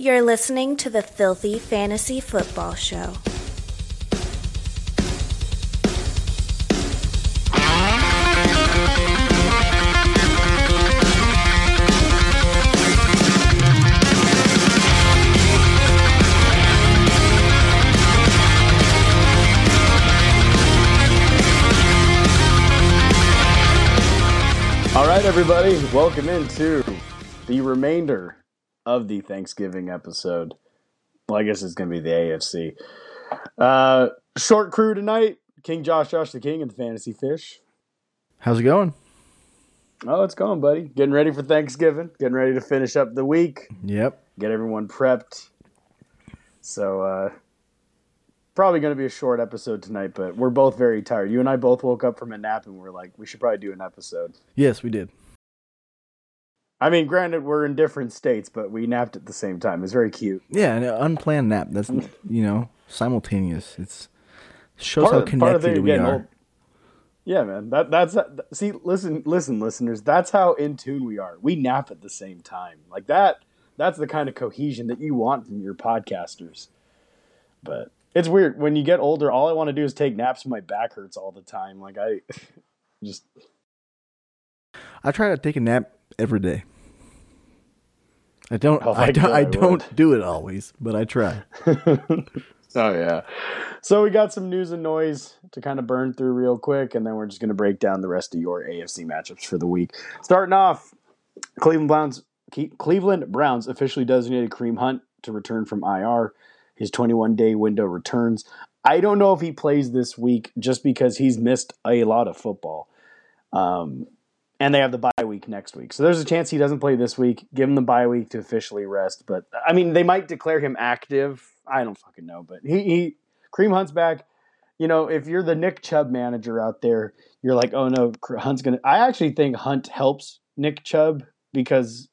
You're listening to the Filthy Fantasy Football Show. All right, everybody, welcome into the remainder of the Thanksgiving episode. Well, I guess it's going to be the AFC. Uh, short crew tonight King Josh, Josh the King, and the Fantasy Fish. How's it going? Oh, it's going, buddy. Getting ready for Thanksgiving, getting ready to finish up the week, Yep. get everyone prepped. So, uh, probably going to be a short episode tonight, but we're both very tired. You and I both woke up from a nap and we're like, we should probably do an episode. Yes, we did. I mean, granted, we're in different states, but we napped at the same time. It's very cute. Yeah, an unplanned nap. That's you know simultaneous. It's shows Part how of- of connected we are. old- Yeah, man. That that's see. Listen, listen, listeners. That's how in tune we are. We nap at the same time. Like that. That's the kind of cohesion that you want from your podcasters. But it's weird when you get older. All I want to do is take naps. My back hurts all the time. Like I just I try to take a nap every day. I don't. Oh, I don't. I I don't do it always, but I try. Oh yeah. So we got some news and noise to kind of burn through real quick, and then we're just going to break down the rest of your AFC matchups for the week. Starting off, Cleveland Browns. Cleveland Browns officially designated Kareem Hunt to return from IR. His 21 day window returns. I don't know if he plays this week just because he's missed a lot of football. Um, and they have the bye week next week. So there's a chance he doesn't play this week. Give him the bye week to officially rest. But I mean, they might declare him active. I don't fucking know. But he, he Kareem Hunt's back. You know, if you're the Nick Chubb manager out there, you're like, oh no, Hunt's gonna. I actually think Hunt helps Nick Chubb because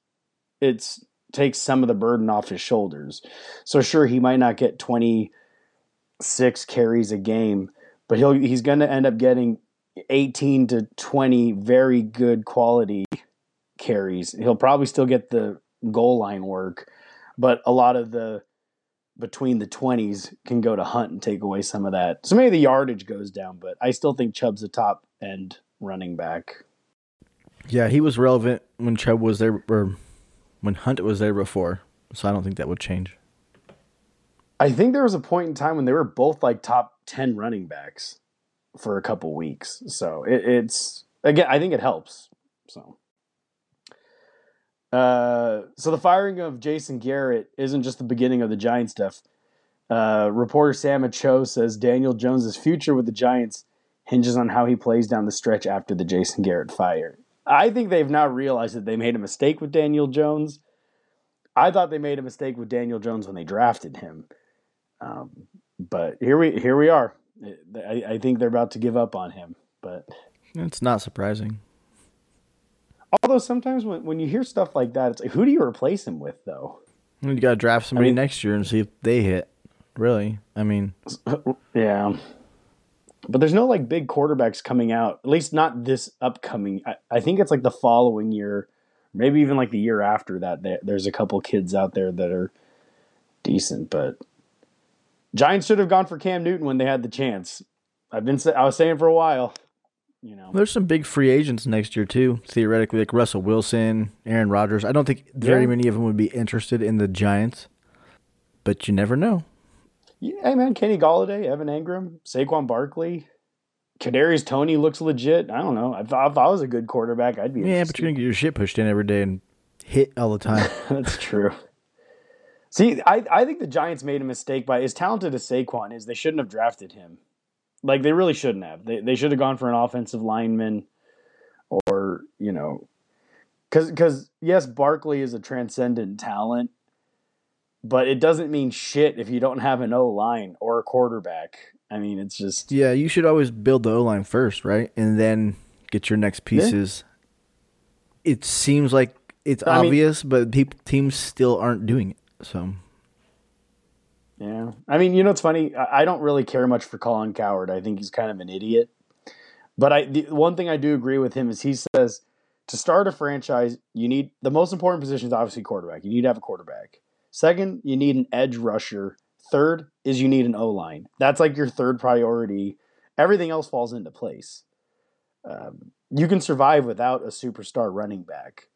it's takes some of the burden off his shoulders. So sure, he might not get 26 carries a game, but he'll he's going to end up getting 18 to 20 very good quality carries. He'll probably still get the goal line work, but a lot of the between the 20s can go to Hunt and take away some of that. So maybe the yardage goes down, but I still think Chubb's a top end running back. Yeah, he was relevant when Chubb was there, or when Hunt was there before. So I don't think that would change. I think there was a point in time when they were both like top 10 running backs for a couple weeks. So it, it's again, I think it helps. So, uh, so the firing of Jason Garrett isn't just the beginning of the Giant stuff. Uh, reporter Sam Cho says Daniel Jones's future with the Giants hinges on how he plays down the stretch after the Jason Garrett fire. I think they've now realized that they made a mistake with Daniel Jones. I thought they made a mistake with Daniel Jones when they drafted him. Um, but here we here we are. I, I think they're about to give up on him. But It's not surprising. although sometimes when, when you hear stuff like that, it's like who do you replace him with though? You got to draft somebody mean- next year and see if they hit. Really, I mean, Yeah. But there's no like big quarterbacks coming out, at least not this upcoming. I, I think it's like the following year, maybe even like the year after that. There, there's a couple kids out there that are decent, but Giants should have gone for Cam Newton when they had the chance. I've been I was saying for a while, you know. there's some big free agents next year too. Theoretically, like Russell Wilson, Aaron Rodgers. I don't think very Yeah. many of them would be interested in the Giants, but you never know. Yeah, hey man, Kenny Golladay, Evan Engram, Saquon Barkley, Kadarius Toney looks legit. I don't know. If, if I was a good quarterback, I'd be. Yeah, but you're gonna get your shit pushed in every day and hit all the time. That's true. See, I, I think the Giants made a mistake by as talented as Saquon is, they shouldn't have drafted him. Like they really shouldn't have. They they should have gone for an offensive lineman, or you know, because because yes, Barkley is a transcendent talent, but it doesn't mean shit if you don't have an O line or a quarterback. I mean, it's just yeah, you should always build the O line first, right, and then get your next pieces. It seems like it's I mean- obvious, but people teams still aren't doing it. So Yeah. I mean, you know, it's funny. I don't really care much for Colin Cowherd. I think he's kind of an idiot. But I, the one thing I do agree with him is he says to start a franchise, you need the most important position is obviously quarterback. You need to have a quarterback. Second, you need an edge rusher. Third is you need an O line. That's like your third priority. Everything else falls into place. Um, you can survive without a superstar running back.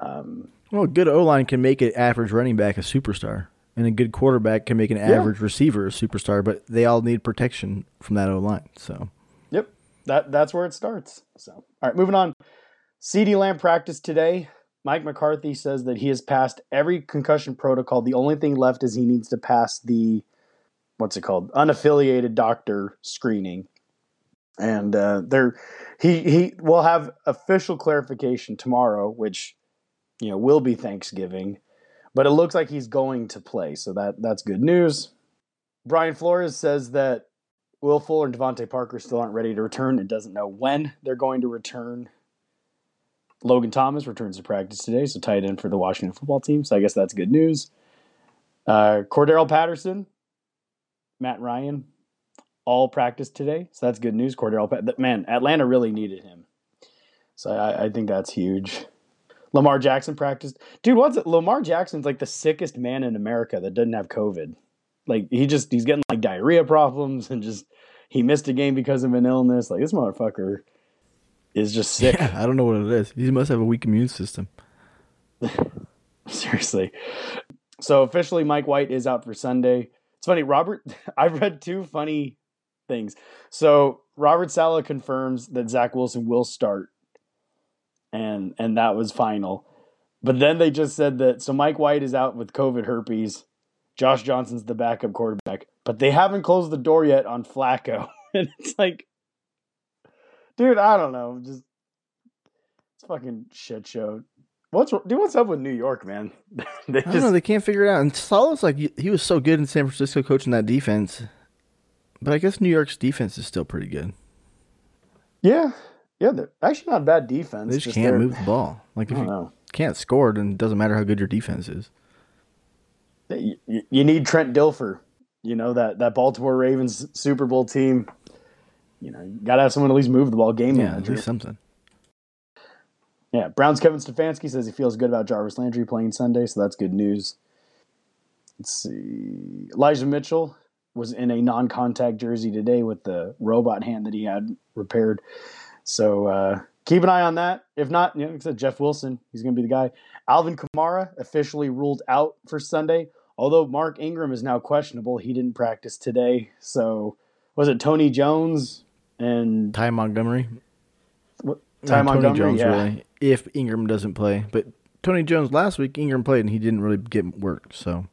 Um, well, a good O line can make an average running back a superstar, and a good quarterback can make an average receiver a superstar. But they all need protection from that O line. So, yep, that that's where it starts. So, all right, moving on. CeeDee Lamb practiced today. Mike McCarthy says that he has passed every concussion protocol. The only thing left is he needs to pass the what's it called unaffiliated doctor screening, and uh, there he he will have official clarification tomorrow, which you know will be Thanksgiving, but it looks like he's going to play, so that that's good news. Brian Flores says that Will Fuller and DeVante Parker still aren't ready to return and doesn't know when they're going to return. Logan Thomas returns to practice today, so tight end for the Washington football team. So I guess that's good news. Uh, Cordarrelle Patterson, Matt Ryan, all practice today, so that's good news. Cordarrelle, man, Atlanta really needed him, so I, I think that's huge. Lamar Jackson practiced, dude. What's it? Lamar Jackson's like the sickest man in America that doesn't have COVID. Like he just he's getting like diarrhea problems and just he missed a game because of an illness. Like this motherfucker is just sick. Yeah, I don't know what it is. He must have a weak immune system. Seriously. So officially, Mike White is out for Sunday. It's funny, Robert. I've read two funny things. So Robert Saleh confirms that Zach Wilson will start, and and that was final. But then they just said that so Mike White is out with COVID herpes. Josh Johnson's the backup quarterback, but they haven't closed the door yet on Flacco. and it's like, dude, I don't know, just it's fucking shit show. What's dude? What's up with New York, man? they just, I don't know. They can't figure it out. And Saleh's like he was so good in San Francisco coaching that defense, but I guess New York's defense is still pretty good. Yeah, yeah. They're actually not a bad defense. They just, just can't move the ball. Like if you know. can't score, then it doesn't matter how good your defense is. You, you need Trent Dilfer. You know that that Baltimore Ravens Super Bowl team. You know, you gotta have someone at least move the ball. Game yeah, manager. at least something. Yeah, Browns Kevin Stefanski says he feels good about Jarvis Landry playing Sunday, so that's good news. Let's see. Elijah Mitchell was in a non-contact jersey today with the robot hand that he had repaired. So uh, keep an eye on that. If not, you know, like I said, Jeff Wilson, he's going to be the guy. Alvin Kamara officially ruled out for Sunday, although Mark Ingram is now questionable. He didn't practice today. So was it Tony Jones and Ty Montgomery? What, Ty no, Montgomery, Tony Jones, yeah. really. If Ingram doesn't play, but Tony Jones last week, Ingram played and he didn't really get work. So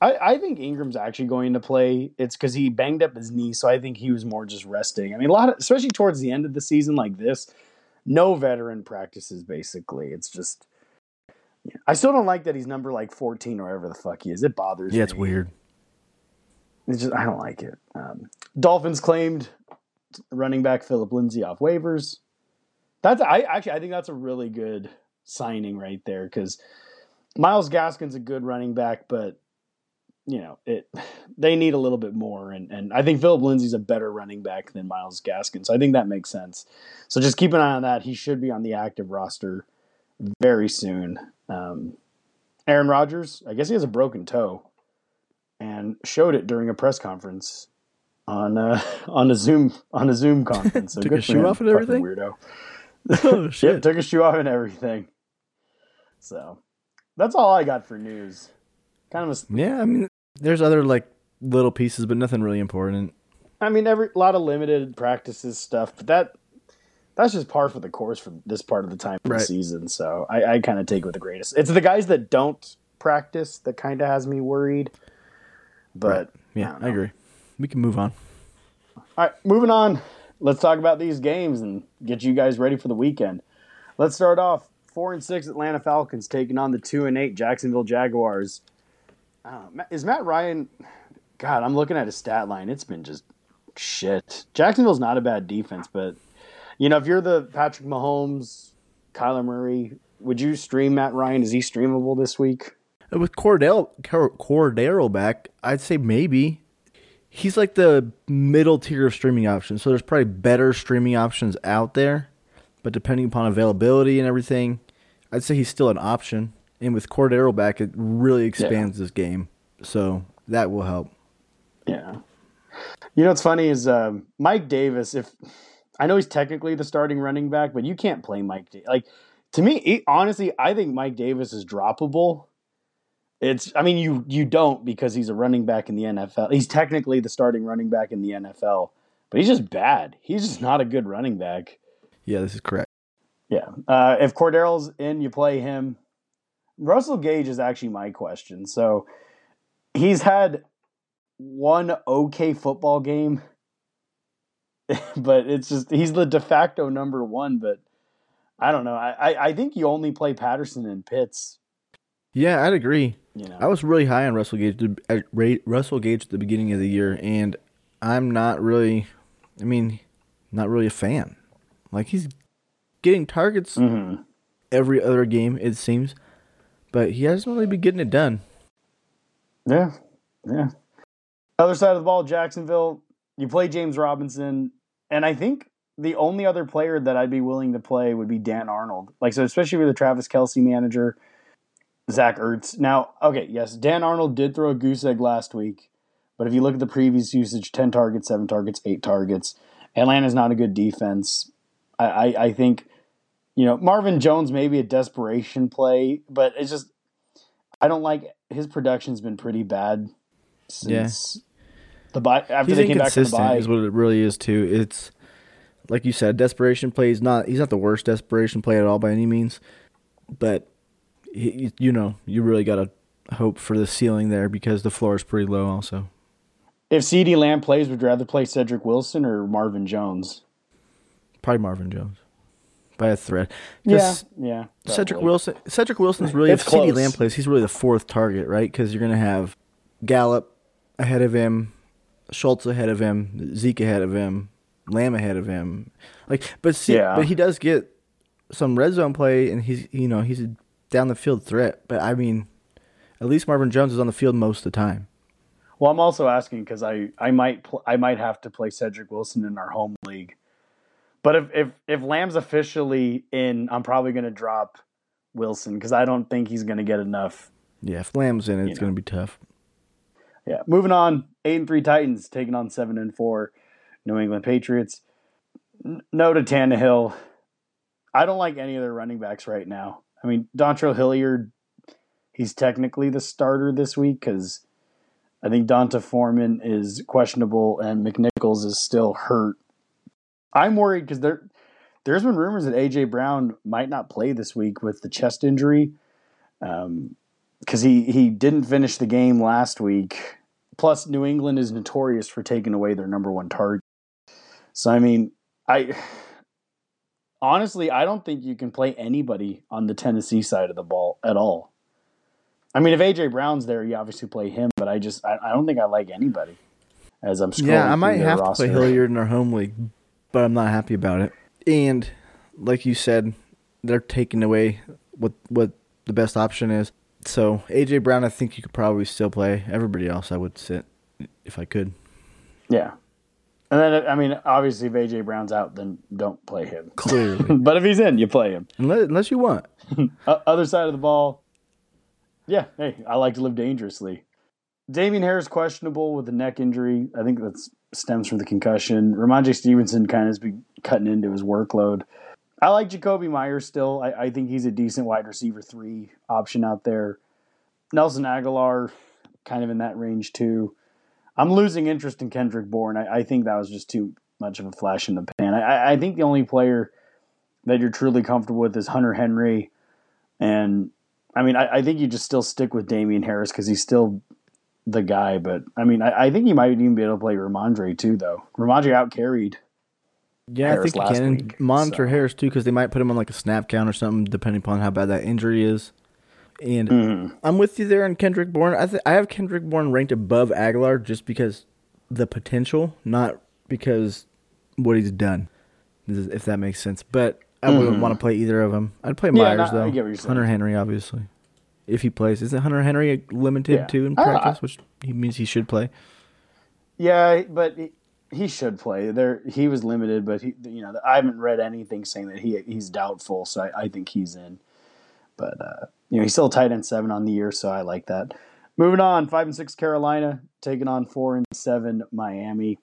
I, I think Ingram's actually going to play. It's because he banged up his knee, so I think he was more just resting. I mean, a lot of, especially towards the end of the season like this, no veteran practices. Basically, it's just. I still don't like that he's number like fourteen or whatever the fuck he is. It bothers yeah, me. Yeah, it's weird. It's just I don't like it. Um, Dolphins claimed running back Phillip Lindsay off waivers. That's I actually I think that's a really good signing right there because Myles Gaskin's a good running back, but you know, it they need a little bit more. And and I think Phillip Lindsay's a better running back than Myles Gaskin. So I think that makes sense. So just keep an eye on that. He should be on the active roster very soon. Um, Aaron Rodgers, I guess he has a broken toe and showed it during a press conference on uh, on a Zoom on a Zoom conference. So took his shoe him, off and everything. Weirdo. oh shit! took his shoe off and everything. So that's all I got for news. Kind of a yeah. I mean, there's other like little pieces, but nothing really important. I mean, every a lot of limited practices stuff, but that that's just par for the course for this part of the time of right. the season. So I, I kind of take it with the greatest. It's the guys that don't practice that kind of has me worried. But right. yeah, I, I agree. We can move on. All right, moving on. Let's talk about these games and get you guys ready for the weekend. Let's start off four and six Atlanta Falcons taking on the two and eight Jacksonville Jaguars. Uh, is Matt Ryan? God, I'm looking at his stat line. It's been just shit. Jacksonville's not a bad defense, but you know, if you're the Patrick Mahomes, Kyler Murray, would you stream Matt Ryan? Is he streamable this week? With Cordell Cordero back, I'd say maybe. He's like the middle tier of streaming options, so there's probably better streaming options out there. But depending upon availability and everything, I'd say he's still an option. And with Cordarrelle back, it really expands this game. So that will help. Yeah. You know what's funny is um, Mike Davis. If I know he's technically the starting running back, but you can't play Mike. Da- like to me, he, honestly, I think Mike Davis is droppable. It's. I mean, you you don't because he's a running back in the NFL. He's technically the starting running back in the NFL, but he's just bad. He's just not a good running back. Yeah, this is correct. Yeah. Uh, if Cordarrelle's in, you play him. Russell Gage is actually my question. So he's had one okay football game, but it's just he's the de facto number one. But I don't know. I, I, I think you only play Patterson and Pitts. Yeah, I'd agree. You know, I was really high on Russell Gage, at Russell Gage at the beginning of the year, and I'm not really. I mean, not really a fan. Like he's getting targets mm-hmm. every other game, it seems, but he hasn't really been getting it done. Yeah, yeah. Other side of the ball, Jacksonville. You play James Robinson, and I think the only other player that I'd be willing to play would be Dan Arnold. Like so, especially with the Travis Kelce manager, Zach Ertz. Now, okay, yes, Dan Arnold did throw a goose egg last week, but if you look at the previous usage, ten targets, seven targets, eight targets. Atlanta's not a good defense. I, I, I think, you know, Marvin Jones may be a desperation play, but it's just I don't like his production's been pretty bad since the bye after He's they came back from the bye. is what it really is too. It's like you said, desperation play. He's not. He's not the worst desperation play at all by any means, but he, you know, you really got to hope for the ceiling there because the floor is pretty low. Also, If CeeDee Lamb plays, would you rather play Cedric Wilson or Marvin Jones? probably Marvin Jones by a thread. Yeah, 'Cause yeah. Cedric probably. Wilson. Cedric Wilson's really It's if CeeDee. Lamb plays, he's really the fourth target, right? Because you're gonna have Gallup ahead of him, Schultz ahead of him, Zeke ahead of him, Lamb ahead of him. Like, but see, Yeah. but he does get some red zone play, and he's you know he's a down the field threat. But I mean, at least Marvin Jones is on the field most of the time. Well, I'm also asking because I I might pl- I might have to play Cedric Wilson in our home league, but if if if Lamb's officially in, I'm probably going to drop Wilson because I don't think he's going to get enough. Yeah, if Lamb's in it's gonna be tough. Yeah, moving on. Eight and three Titans taking on seven and four New England Patriots. No to Tannehill. I don't like any of their running backs right now. I mean, Dontrell Hilliard, he's technically the starter this week because I think D'Onta Foreman is questionable and McNichols is still hurt. I'm worried because there, there's been rumors that AJ Brown might not play this week with the chest injury. Um, because he he didn't finish the game last week. Plus, New England is notorious for taking away their number one target. So I mean, I honestly I don't think you can play anybody on the Tennessee side of the ball at all. I mean, if AJ Brown's there, you obviously play him, but I just I, I don't think I like anybody. As I'm scrolling Yeah, I might have roster. to play Hilliard in our home league, but I'm not happy about it. And like you said, they're taking away what what the best option is. So AJ Brown, I think you could probably still play. Everybody else, I would sit if I could. Yeah, and then I mean, obviously, if AJ Brown's out, then don't play him. Clearly, but if he's in, you play him. unless, unless you want. Other side of the ball, yeah, hey, I like to live dangerously. Damien Harris questionable with a neck injury. I think that stems from the concussion. Rhamondre Stevenson kind of has been cutting into his workload. I like Jakobi Meyers still. I, I think he's a decent wide receiver three option out there. Nelson Agholor, kind of in that range too. I'm losing interest in Kendrick Bourne. I, I think that was just too much of a flash in the pan. I- I, think the only player that you're truly comfortable with is Hunter Henry. And I mean, I, I think you just still stick with Damien Harris because he's still the guy. But I mean, I, I think you might even be able to play Rhamondre too, though. Rhamondre out carried. Yeah, Harris I think last can week, monitor so. Harris too because they might put him on like a snap count or something, depending upon how bad that injury is. And Mm-hmm. I'm with you there on Kendrick Bourne. I th- I have Kendrick Bourne ranked above Agholor just because the potential, not because what he's done. If that makes sense, but I wouldn't want to play either of them. I'd play Mm-hmm. Yeah, Meyers no, I though. get what you're. Hunter Henry, obviously, if he plays. Isn't Hunter Henry limited Yeah. too in I- practice, which he means he should play? Yeah, but he, he should play. There, he was limited, but he, you know, I haven't read anything saying that he he's doubtful. So I, I think he's in. But uh, you know, he's still tight end seven on the year, so I like that. Moving on, five and six Carolina taking on four and seven Miami.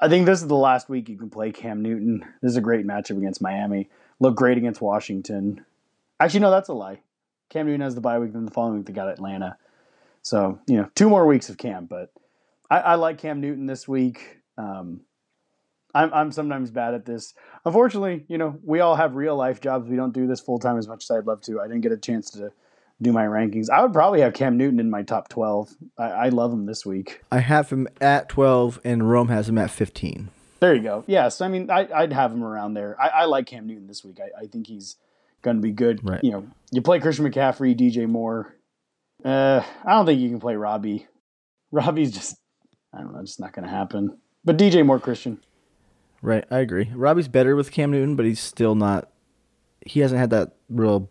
I think this is the last week you can play Cam Newton. This is a great matchup against Miami. Look great against Washington. Actually, no, that's a lie. Cam Newton has the bye week, then the following week they got Atlanta. So you know, two more weeks of Cam, but I, I like Cam Newton this week. Um, I'm I'm sometimes bad at this. Unfortunately, you know, we all have real life jobs. We don't do this full time as much as I'd love to. I didn't get a chance to do my rankings. I would probably have Cam Newton in my top twelve. I, I love him this week. I have him at 12, and Rome has him at 15. There you go. Yes, I mean I, would have him around there. I, I, like Cam Newton this week. I, I think he's going to be good. Right. You know, you play Christian McCaffrey, DJ Moore. Uh, I don't think you can play Robbie. Robbie's just I don't know, just not going to happen. But DJ Moore, Christian. Right, I agree. Robbie's better with Cam Newton, but he's still not. He hasn't had that real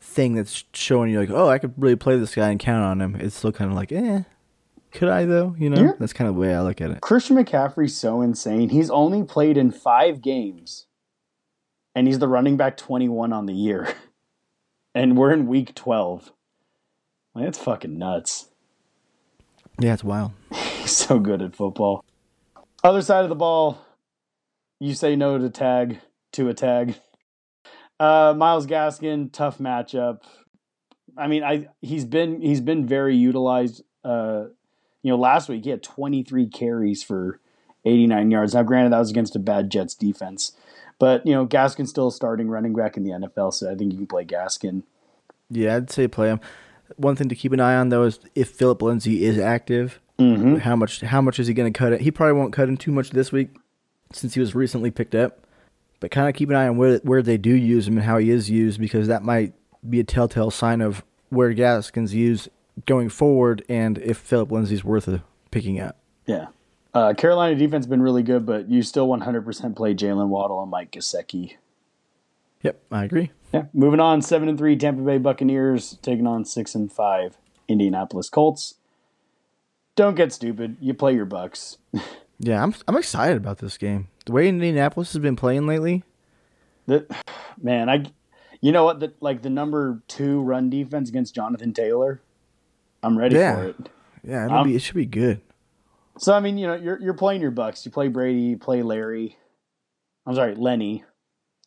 thing that's showing you like, oh, I could really play this guy and count on him. It's still kind of like, eh, could I though? You know, yeah. that's kind of the way I look at it. Christian McCaffrey's so insane. He's only played in five games, and he's the running back twenty-one on the year, and we're in week twelve. Like, that's fucking nuts. Yeah, it's wild. he's so good at football. Other side of the ball, you say no to tag to a tag. Uh, Myles Gaskin, tough matchup. I mean, I he's been he's been very utilized. Uh, you know, last week he had 23 carries for 89 yards. Now, granted, that was against a bad Jets defense, but you know, Gaskin's still starting running back in the NFL, so I think you can play Gaskin. Yeah, I'd say play him. One thing to keep an eye on though is if Phillip Lindsay is active, mm-hmm. how much how much is he going to cut it? He probably won't cut him too much this week since he was recently picked up. But kind of keep an eye on where where they do use him and how he is used because that might be a telltale sign of where Gaskin's used going forward and if Phillip Lindsay's worth of picking up. Yeah. Uh, Carolina defense been really good, but you still 100% play Jaylen Waddle and Mike Gesicki. Yep, I agree. Yeah. Moving on, seven and three Tampa Bay Buccaneers taking on six and five Indianapolis Colts. Don't get stupid. You play your Bucks. Yeah, I'm I'm excited about this game. The way Indianapolis has been playing lately. The, man, I, you know what? The, like the number two run defense against Jonathan Taylor. I'm ready yeah. for it. Yeah, it'll um, be, it should be good. So I mean, you know, you're you're playing your Bucks. You play Brady. You play Larry. I'm sorry, Lenny.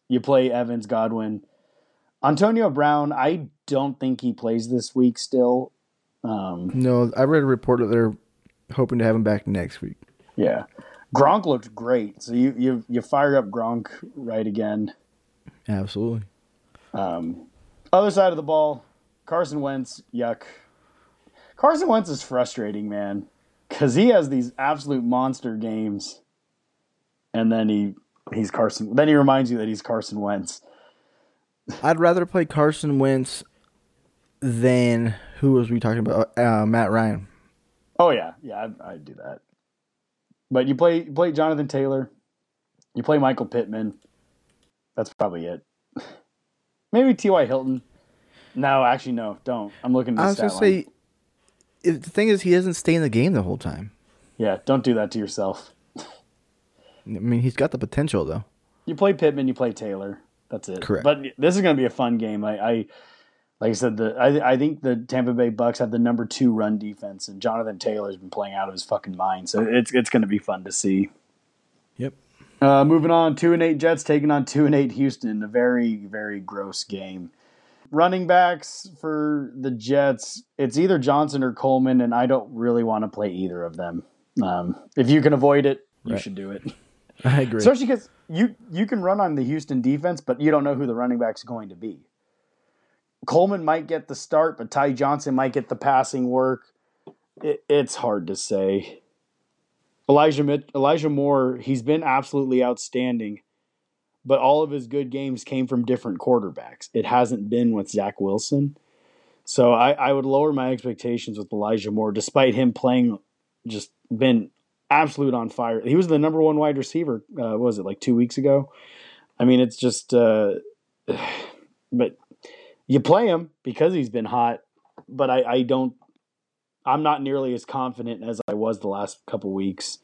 You play Evans, Godwin, Antonio Brown. I don't think he plays this week. Still. Um, no, I read a report that they're hoping to have him back next week. Yeah, Gronk looked great. So you you you fired up Gronk right again. Absolutely. Um, other side of the ball, Carson Wentz. Yuck. Carson Wentz is frustrating, man, because he has these absolute monster games, and then he he's Carson. Then he reminds you that he's Carson Wentz. I'd rather play Carson Wentz than who was we talking about? Uh, Matt Ryan. Oh yeah, yeah, I'd, I'd do that. But you play you play Jonathan Taylor, you play Michael Pittman. That's probably it. Maybe T.Y. Hilton. No, actually, no, don't. I'm looking. At I was gonna say, the thing is, he doesn't stay in the game the whole time. Yeah, don't do that to yourself. I mean, he's got the potential though. You play Pittman, you play Taylor. That's it. Correct. But this is going to be a fun game. I, I like I said, the I, I think the Tampa Bay Bucks have the number two run defense, and Jonathan Taylor's been playing out of his fucking mind. So it's it's going to be fun to see. Yep. Uh, moving on, two and eight Jets taking on two and eight Houston. A very very gross game. Running backs for the Jets, it's either Johnson or Coleman, and I don't really want to play either of them. Um, if you can avoid it, you right. should do it. I agree, especially because you you can run on the Houston defense, but you don't know who the running back's going to be. Coleman might get the start, but Ty Johnson might get the passing work. It, it's hard to say. Elijah Elijah Moore, he's been absolutely outstanding, but all of his good games came from different quarterbacks. It hasn't been with Zach Wilson. So I, I would lower my expectations with Elijah Moore, despite him playing just been absolute on fire. He was the number one wide receiver. Uh, was it like two weeks ago? I mean, it's just. Uh, but you play him because he's been hot, but I, I don't. I'm not nearly as confident as I was the last couple weeks.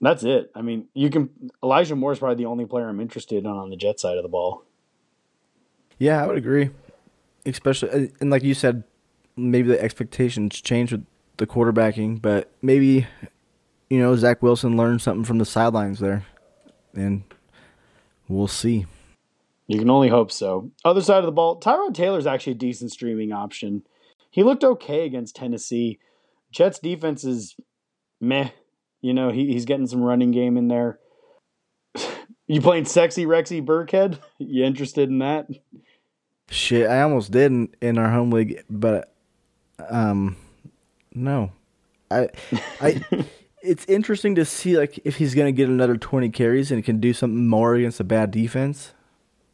That's it. I mean, you can. Elijah Moore is probably the only player I'm interested in on the Jet side of the ball. Yeah, I would agree. especially uh, and like you said, maybe the expectations change with the quarterbacking, but maybe you know Zach Wilson learned something from the sidelines there, and we'll see. You can only hope so. Other side of the ball, Tyrod Taylor's actually a decent streaming option. He looked okay against Tennessee. Jets defense is meh. You know, he, he's getting some running game in there. you playing sexy Rexy Burkhead? You interested in that? Shit, I almost did in, in our home league, but um, no, I, I. it's interesting to see like if he's gonna get another twenty carries and can do something more against a bad defense.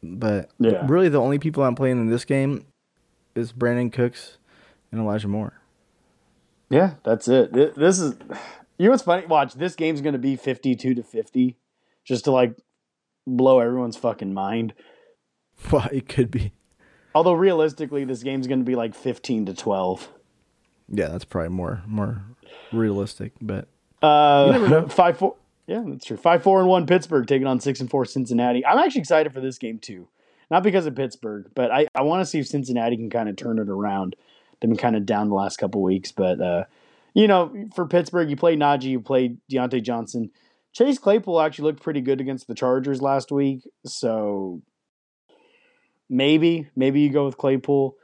But Yeah. really, the only people I'm playing in this game is Brandin Cooks and Elijah Moore. Yeah, that's it. Th- This is you know what's funny? Watch, this game's gonna be fifty-two to fifty, just to like blow everyone's fucking mind. Well, it could be. Although realistically, this game's gonna be like fifteen to twelve. Yeah, that's probably more more realistic. But Uh, five four. Yeah, that's true. Five four and one Pittsburgh taking on six and four Cincinnati. I'm actually excited for this game too, not because of Pittsburgh, but I I want to see if Cincinnati can kind of turn it around. They've been kind of down the last couple weeks, but uh, you know, for Pittsburgh, you play Najee, you play Diontae Johnson. Chase Claypool actually looked pretty good against the Chargers last week, so maybe maybe you go with Claypool,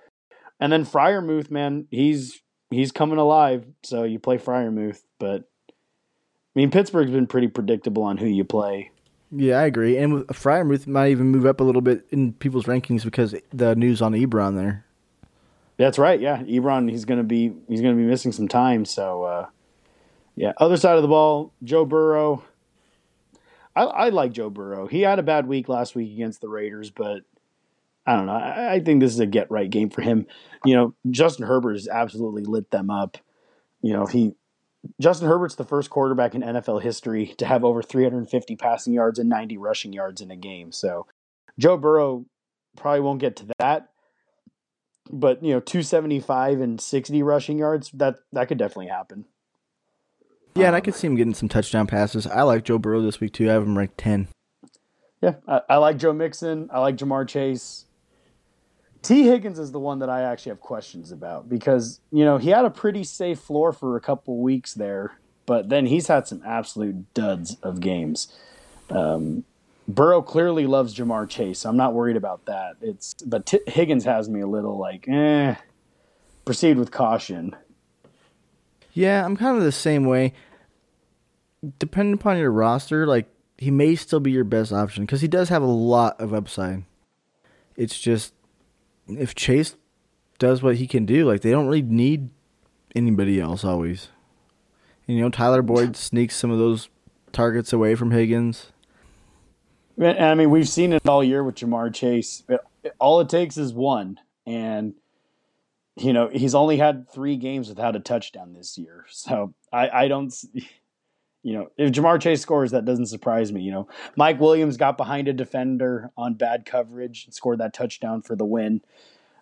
and then Freiermuth, man, he's he's coming alive, so you play Freiermuth, but. I mean, Pittsburgh's been pretty predictable on who you play. yeah, I agree. And Freiermuth might even move up a little bit in people's rankings because the news on Ebron there. That's right. Yeah, Ebron. He's gonna be he's gonna be missing some time. So, uh, yeah. Other side of the ball, Joe Burrow. I, I like Joe Burrow. He had a bad week last week against the Raiders, but I don't know. I, I think this is a get right game for him. You know, Justin Herbert has absolutely lit them up. You know, he Justin Herbert's the first quarterback in NFL history to have over 350 passing yards and 90 rushing yards in a game. So, Joe Burrow probably won't get to that but you know 275 and 60 rushing yards that that could definitely happen Yeah, and I could see him getting some touchdown passes. I like Joe Burrow this week too. I have him ranked ten. yeah i, I like joe mixon i like ja'marr chase tee higgins is the one that i actually have questions about because you know he had a pretty safe floor for a couple weeks there but then he's had some absolute duds of games um, burrow clearly loves ja'marr chase i'm not worried about that it's but T- higgins has me a little like eh proceed with caution Yeah, I'm kind of the same way. Depending upon your roster, like he may still be your best option because he does have a lot of upside. It's just if Chase does what he can do, like they don't really need anybody else always. And, you know, Tyler Boyd sneaks some of those targets away from Higgins. I mean, we've seen it all year with Ja'Marr Chase. All it takes is one, and you know he's only had three games without a touchdown this year. So I, I don't, you know, if Ja'Marr Chase scores, that doesn't surprise me. You know, Mike Williams got behind a defender on bad coverage and scored that touchdown for the win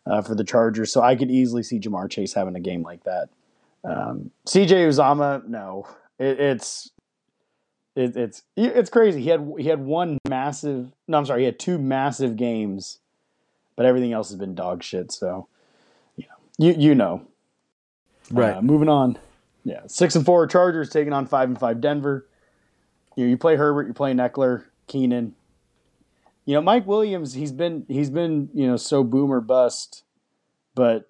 uh, for the Chargers. So I could easily see Ja'Marr Chase having a game like that. Um, CJ Uzomah, no, it, it's it, it's it's crazy. He had he had one massive. No, I'm sorry. He had two massive games, but everything else has been dog shit. So, you know, you you know. Uh, moving on. Yeah, six and four Chargers taking on five and five Denver. You know, you play Herbert, you play Ekeler, Keenan. You know, Mike Williams. He's been he's been you know so boomer bust, but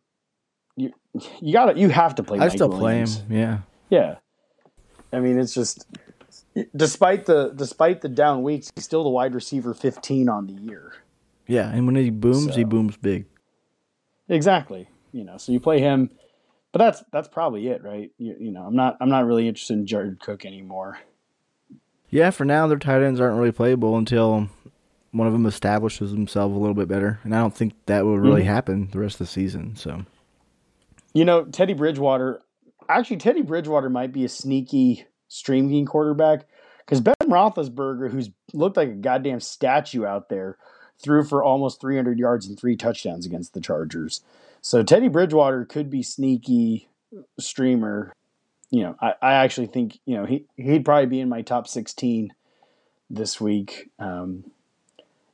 you you got to you have to play. I Mike still Williams. play him. Yeah. Yeah. I mean, it's just despite the despite the down weeks, he's still the wide receiver 15 on the year. Yeah. And when he booms, he booms big. Exactly. You know, so you play him, but that's that's probably it, right? You, you know, I'm not I'm not really interested in Jared Cook anymore. Yeah, for now, their tight ends aren't really playable until one of them establishes himself a little bit better. And I don't think that will really Mhm. happen the rest of the season. So, You know, Teddy Bridgewater, actually, Teddy Bridgewater might be a sneaky streaming quarterback because Ben Roethlisberger, who's looked like a goddamn statue out there, threw for almost 300 yards and three touchdowns against the Chargers. So Teddy Bridgewater could be sneaky streamer. You know, I, I actually think you know he he'd probably be in my top 16 this week. Um,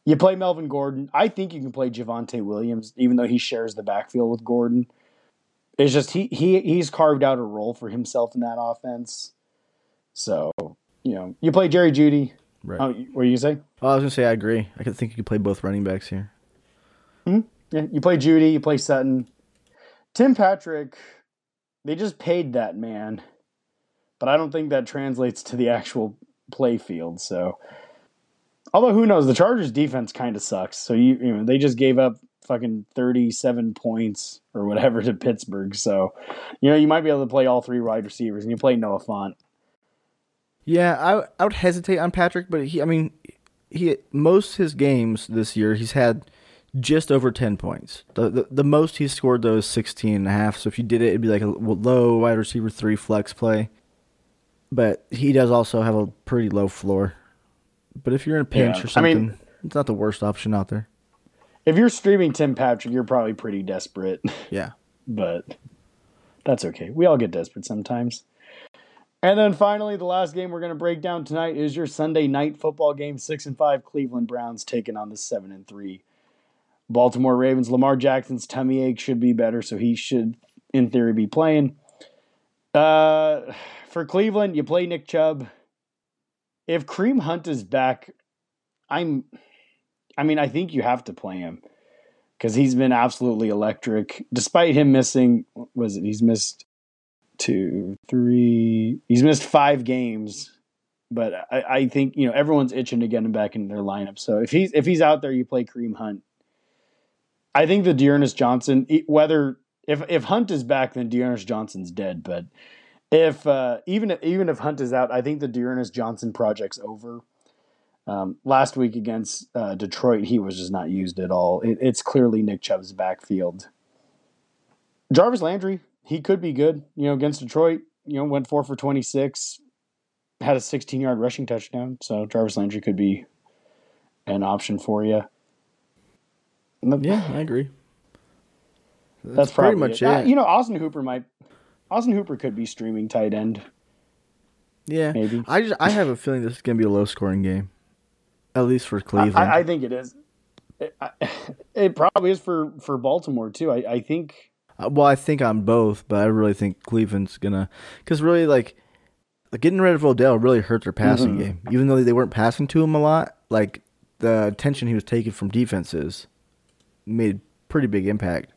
You play Melvin Gordon. I think you can play Javonte Williams, even though he shares the backfield with Gordon. It's just he he he's carved out a role for himself in that offense. So you know, you play Jerry Jeudy. Right. Oh, what were you say? Oh, I was gonna say I agree. I could think you could play both running backs here. Hmm? Yeah, you play Jeudy, you play Sutton. Tim Patrick, they just paid that man, but I don't think that translates to the actual play field. So, although who knows, the Chargers defense kind of sucks. So you, you know, they just gave up fucking thirty-seven points or whatever to Pittsburgh. So, you know, you might be able to play all three wide receivers, and you play Noah Fant. Yeah, I I would hesitate on Patrick, but he I mean he most his games this year he's had just over 10 points. The, the the most he's scored though is 16 and a half. So if you did it it'd be like a low wide receiver 3 flex play. But he does also have a pretty low floor. But if you're in a pinch Yeah, or I something, mean- it's not the worst option out there. If you're streaming Tim Patrick, you're probably pretty desperate. Yeah. but that's okay. We all get desperate sometimes. And then finally, the last game we're going to break down tonight is your Sunday night football game. Six and five Cleveland Browns taking on the seven and three Baltimore Ravens. Lamar Jackson's tummy ache should be better, so he should, in theory, be playing. Uh, for Cleveland, you play Nick Chubb. If Kareem Hunt is back, I'm. I mean, I think you have to play him because he's been absolutely electric. Despite him missing, was it? He's missed two, three. He's missed five games, but I, I think you know everyone's itching to get him back in their lineup. So if he's if he's out there, you play Kareem Hunt. I think the D'Ernest Johnson, whether if if Hunt is back, then D'Ernest Johnson's dead. But if uh, even if, even if Hunt is out, I think the Dearness Johnson project's over. Um, last week against uh, Detroit, he was just not used at all. It, it's clearly Nick Chubb's backfield. Jarvis Landry, he could be good. You know, against Detroit, you know, went four for twenty six, had a sixteen yard rushing touchdown. So Jarvis Landry could be an option for you. Yeah, I agree. that's, pretty much it. Uh, it. you know, Austin Hooper might. Austin Hooper could be streaming tight end. yeah. maybe. I just I have a feeling this is going to be a low scoring game. At least for Cleveland. I, I think it is. It, I, it probably is for for Baltimore too. I, I think. Uh, Well, I think on both, but I really think Cleveland's gonna because really like getting rid of Odell really hurt their passing game. Even though they weren't passing to him a lot, like the attention he was taking from defenses made pretty big impact.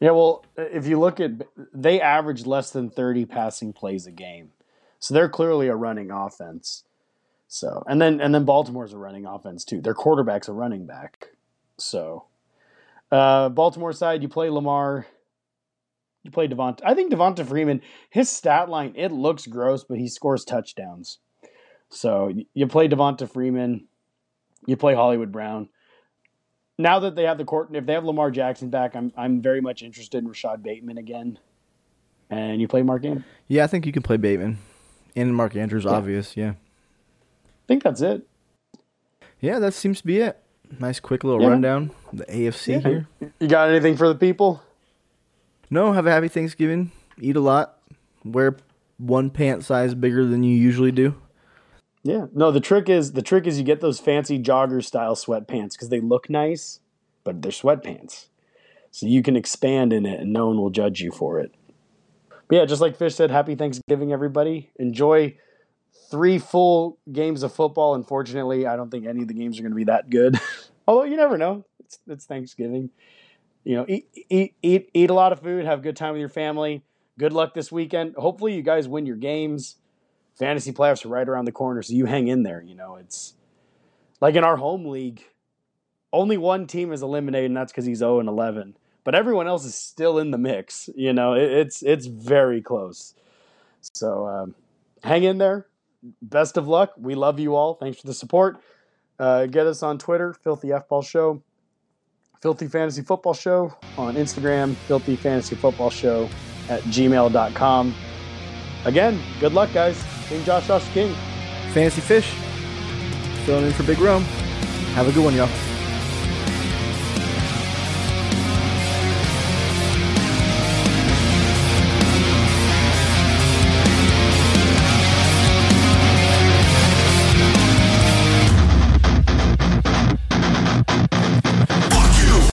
Yeah, well, if you look at, they average less than 30 passing plays a game. So they're clearly a running offense. So, and then and then Baltimore's a running offense too. Their quarterback's a running back. So, uh, Baltimore side, you play Lamar, you play Devonta. I think Devonta Freeman, his stat line, it looks gross, but he scores touchdowns. So you play Devonta Freeman, you play Hollywood Brown now that they have the court, if they have Lamar Jackson back, I'm I'm very much interested in Rashod Bateman again. And you play Mark Andrews. Yeah, I think you can play Bateman and Mark Andrews. Obvious, yeah, I think that's it. yeah. That seems to be it. Nice, quick little Yeah. rundown. The AFC here. You got anything for the people? No, have a happy Thanksgiving. Eat a lot. Wear one pant size bigger than you usually do. Yeah. No, the trick is the trick is you get those fancy jogger style sweatpants because they look nice, but they're sweatpants. So you can expand in it and no one will judge you for it. But yeah, just like Fish said, happy Thanksgiving, everybody. Enjoy three full games of football. Unfortunately, I don't think any of the games are going to be that good. Although you never know. It's, it's Thanksgiving. You know, eat, eat, eat, eat a lot of food, have a good time with your family. Good luck this weekend. Hopefully, you guys win your games fantasy playoffs are right around the corner, so you hang in there. You know, it's like in our home league, only one team is eliminated, and that's because he's 0 and 11. But everyone else is still in the mix. You know, it, it's it's very close. So um, hang in there. Best of luck. We love you all. Thanks for the support. Uh, get us on Twitter, Filthy F Ball Show, Filthy Fantasy Football Show on Instagram, Filthy Fantasy Football Show at gmail.com. Again, good luck, guys. King Josh Josh King. Fantasy Fish. Filling in for Big Rome. Have a good one, y'all.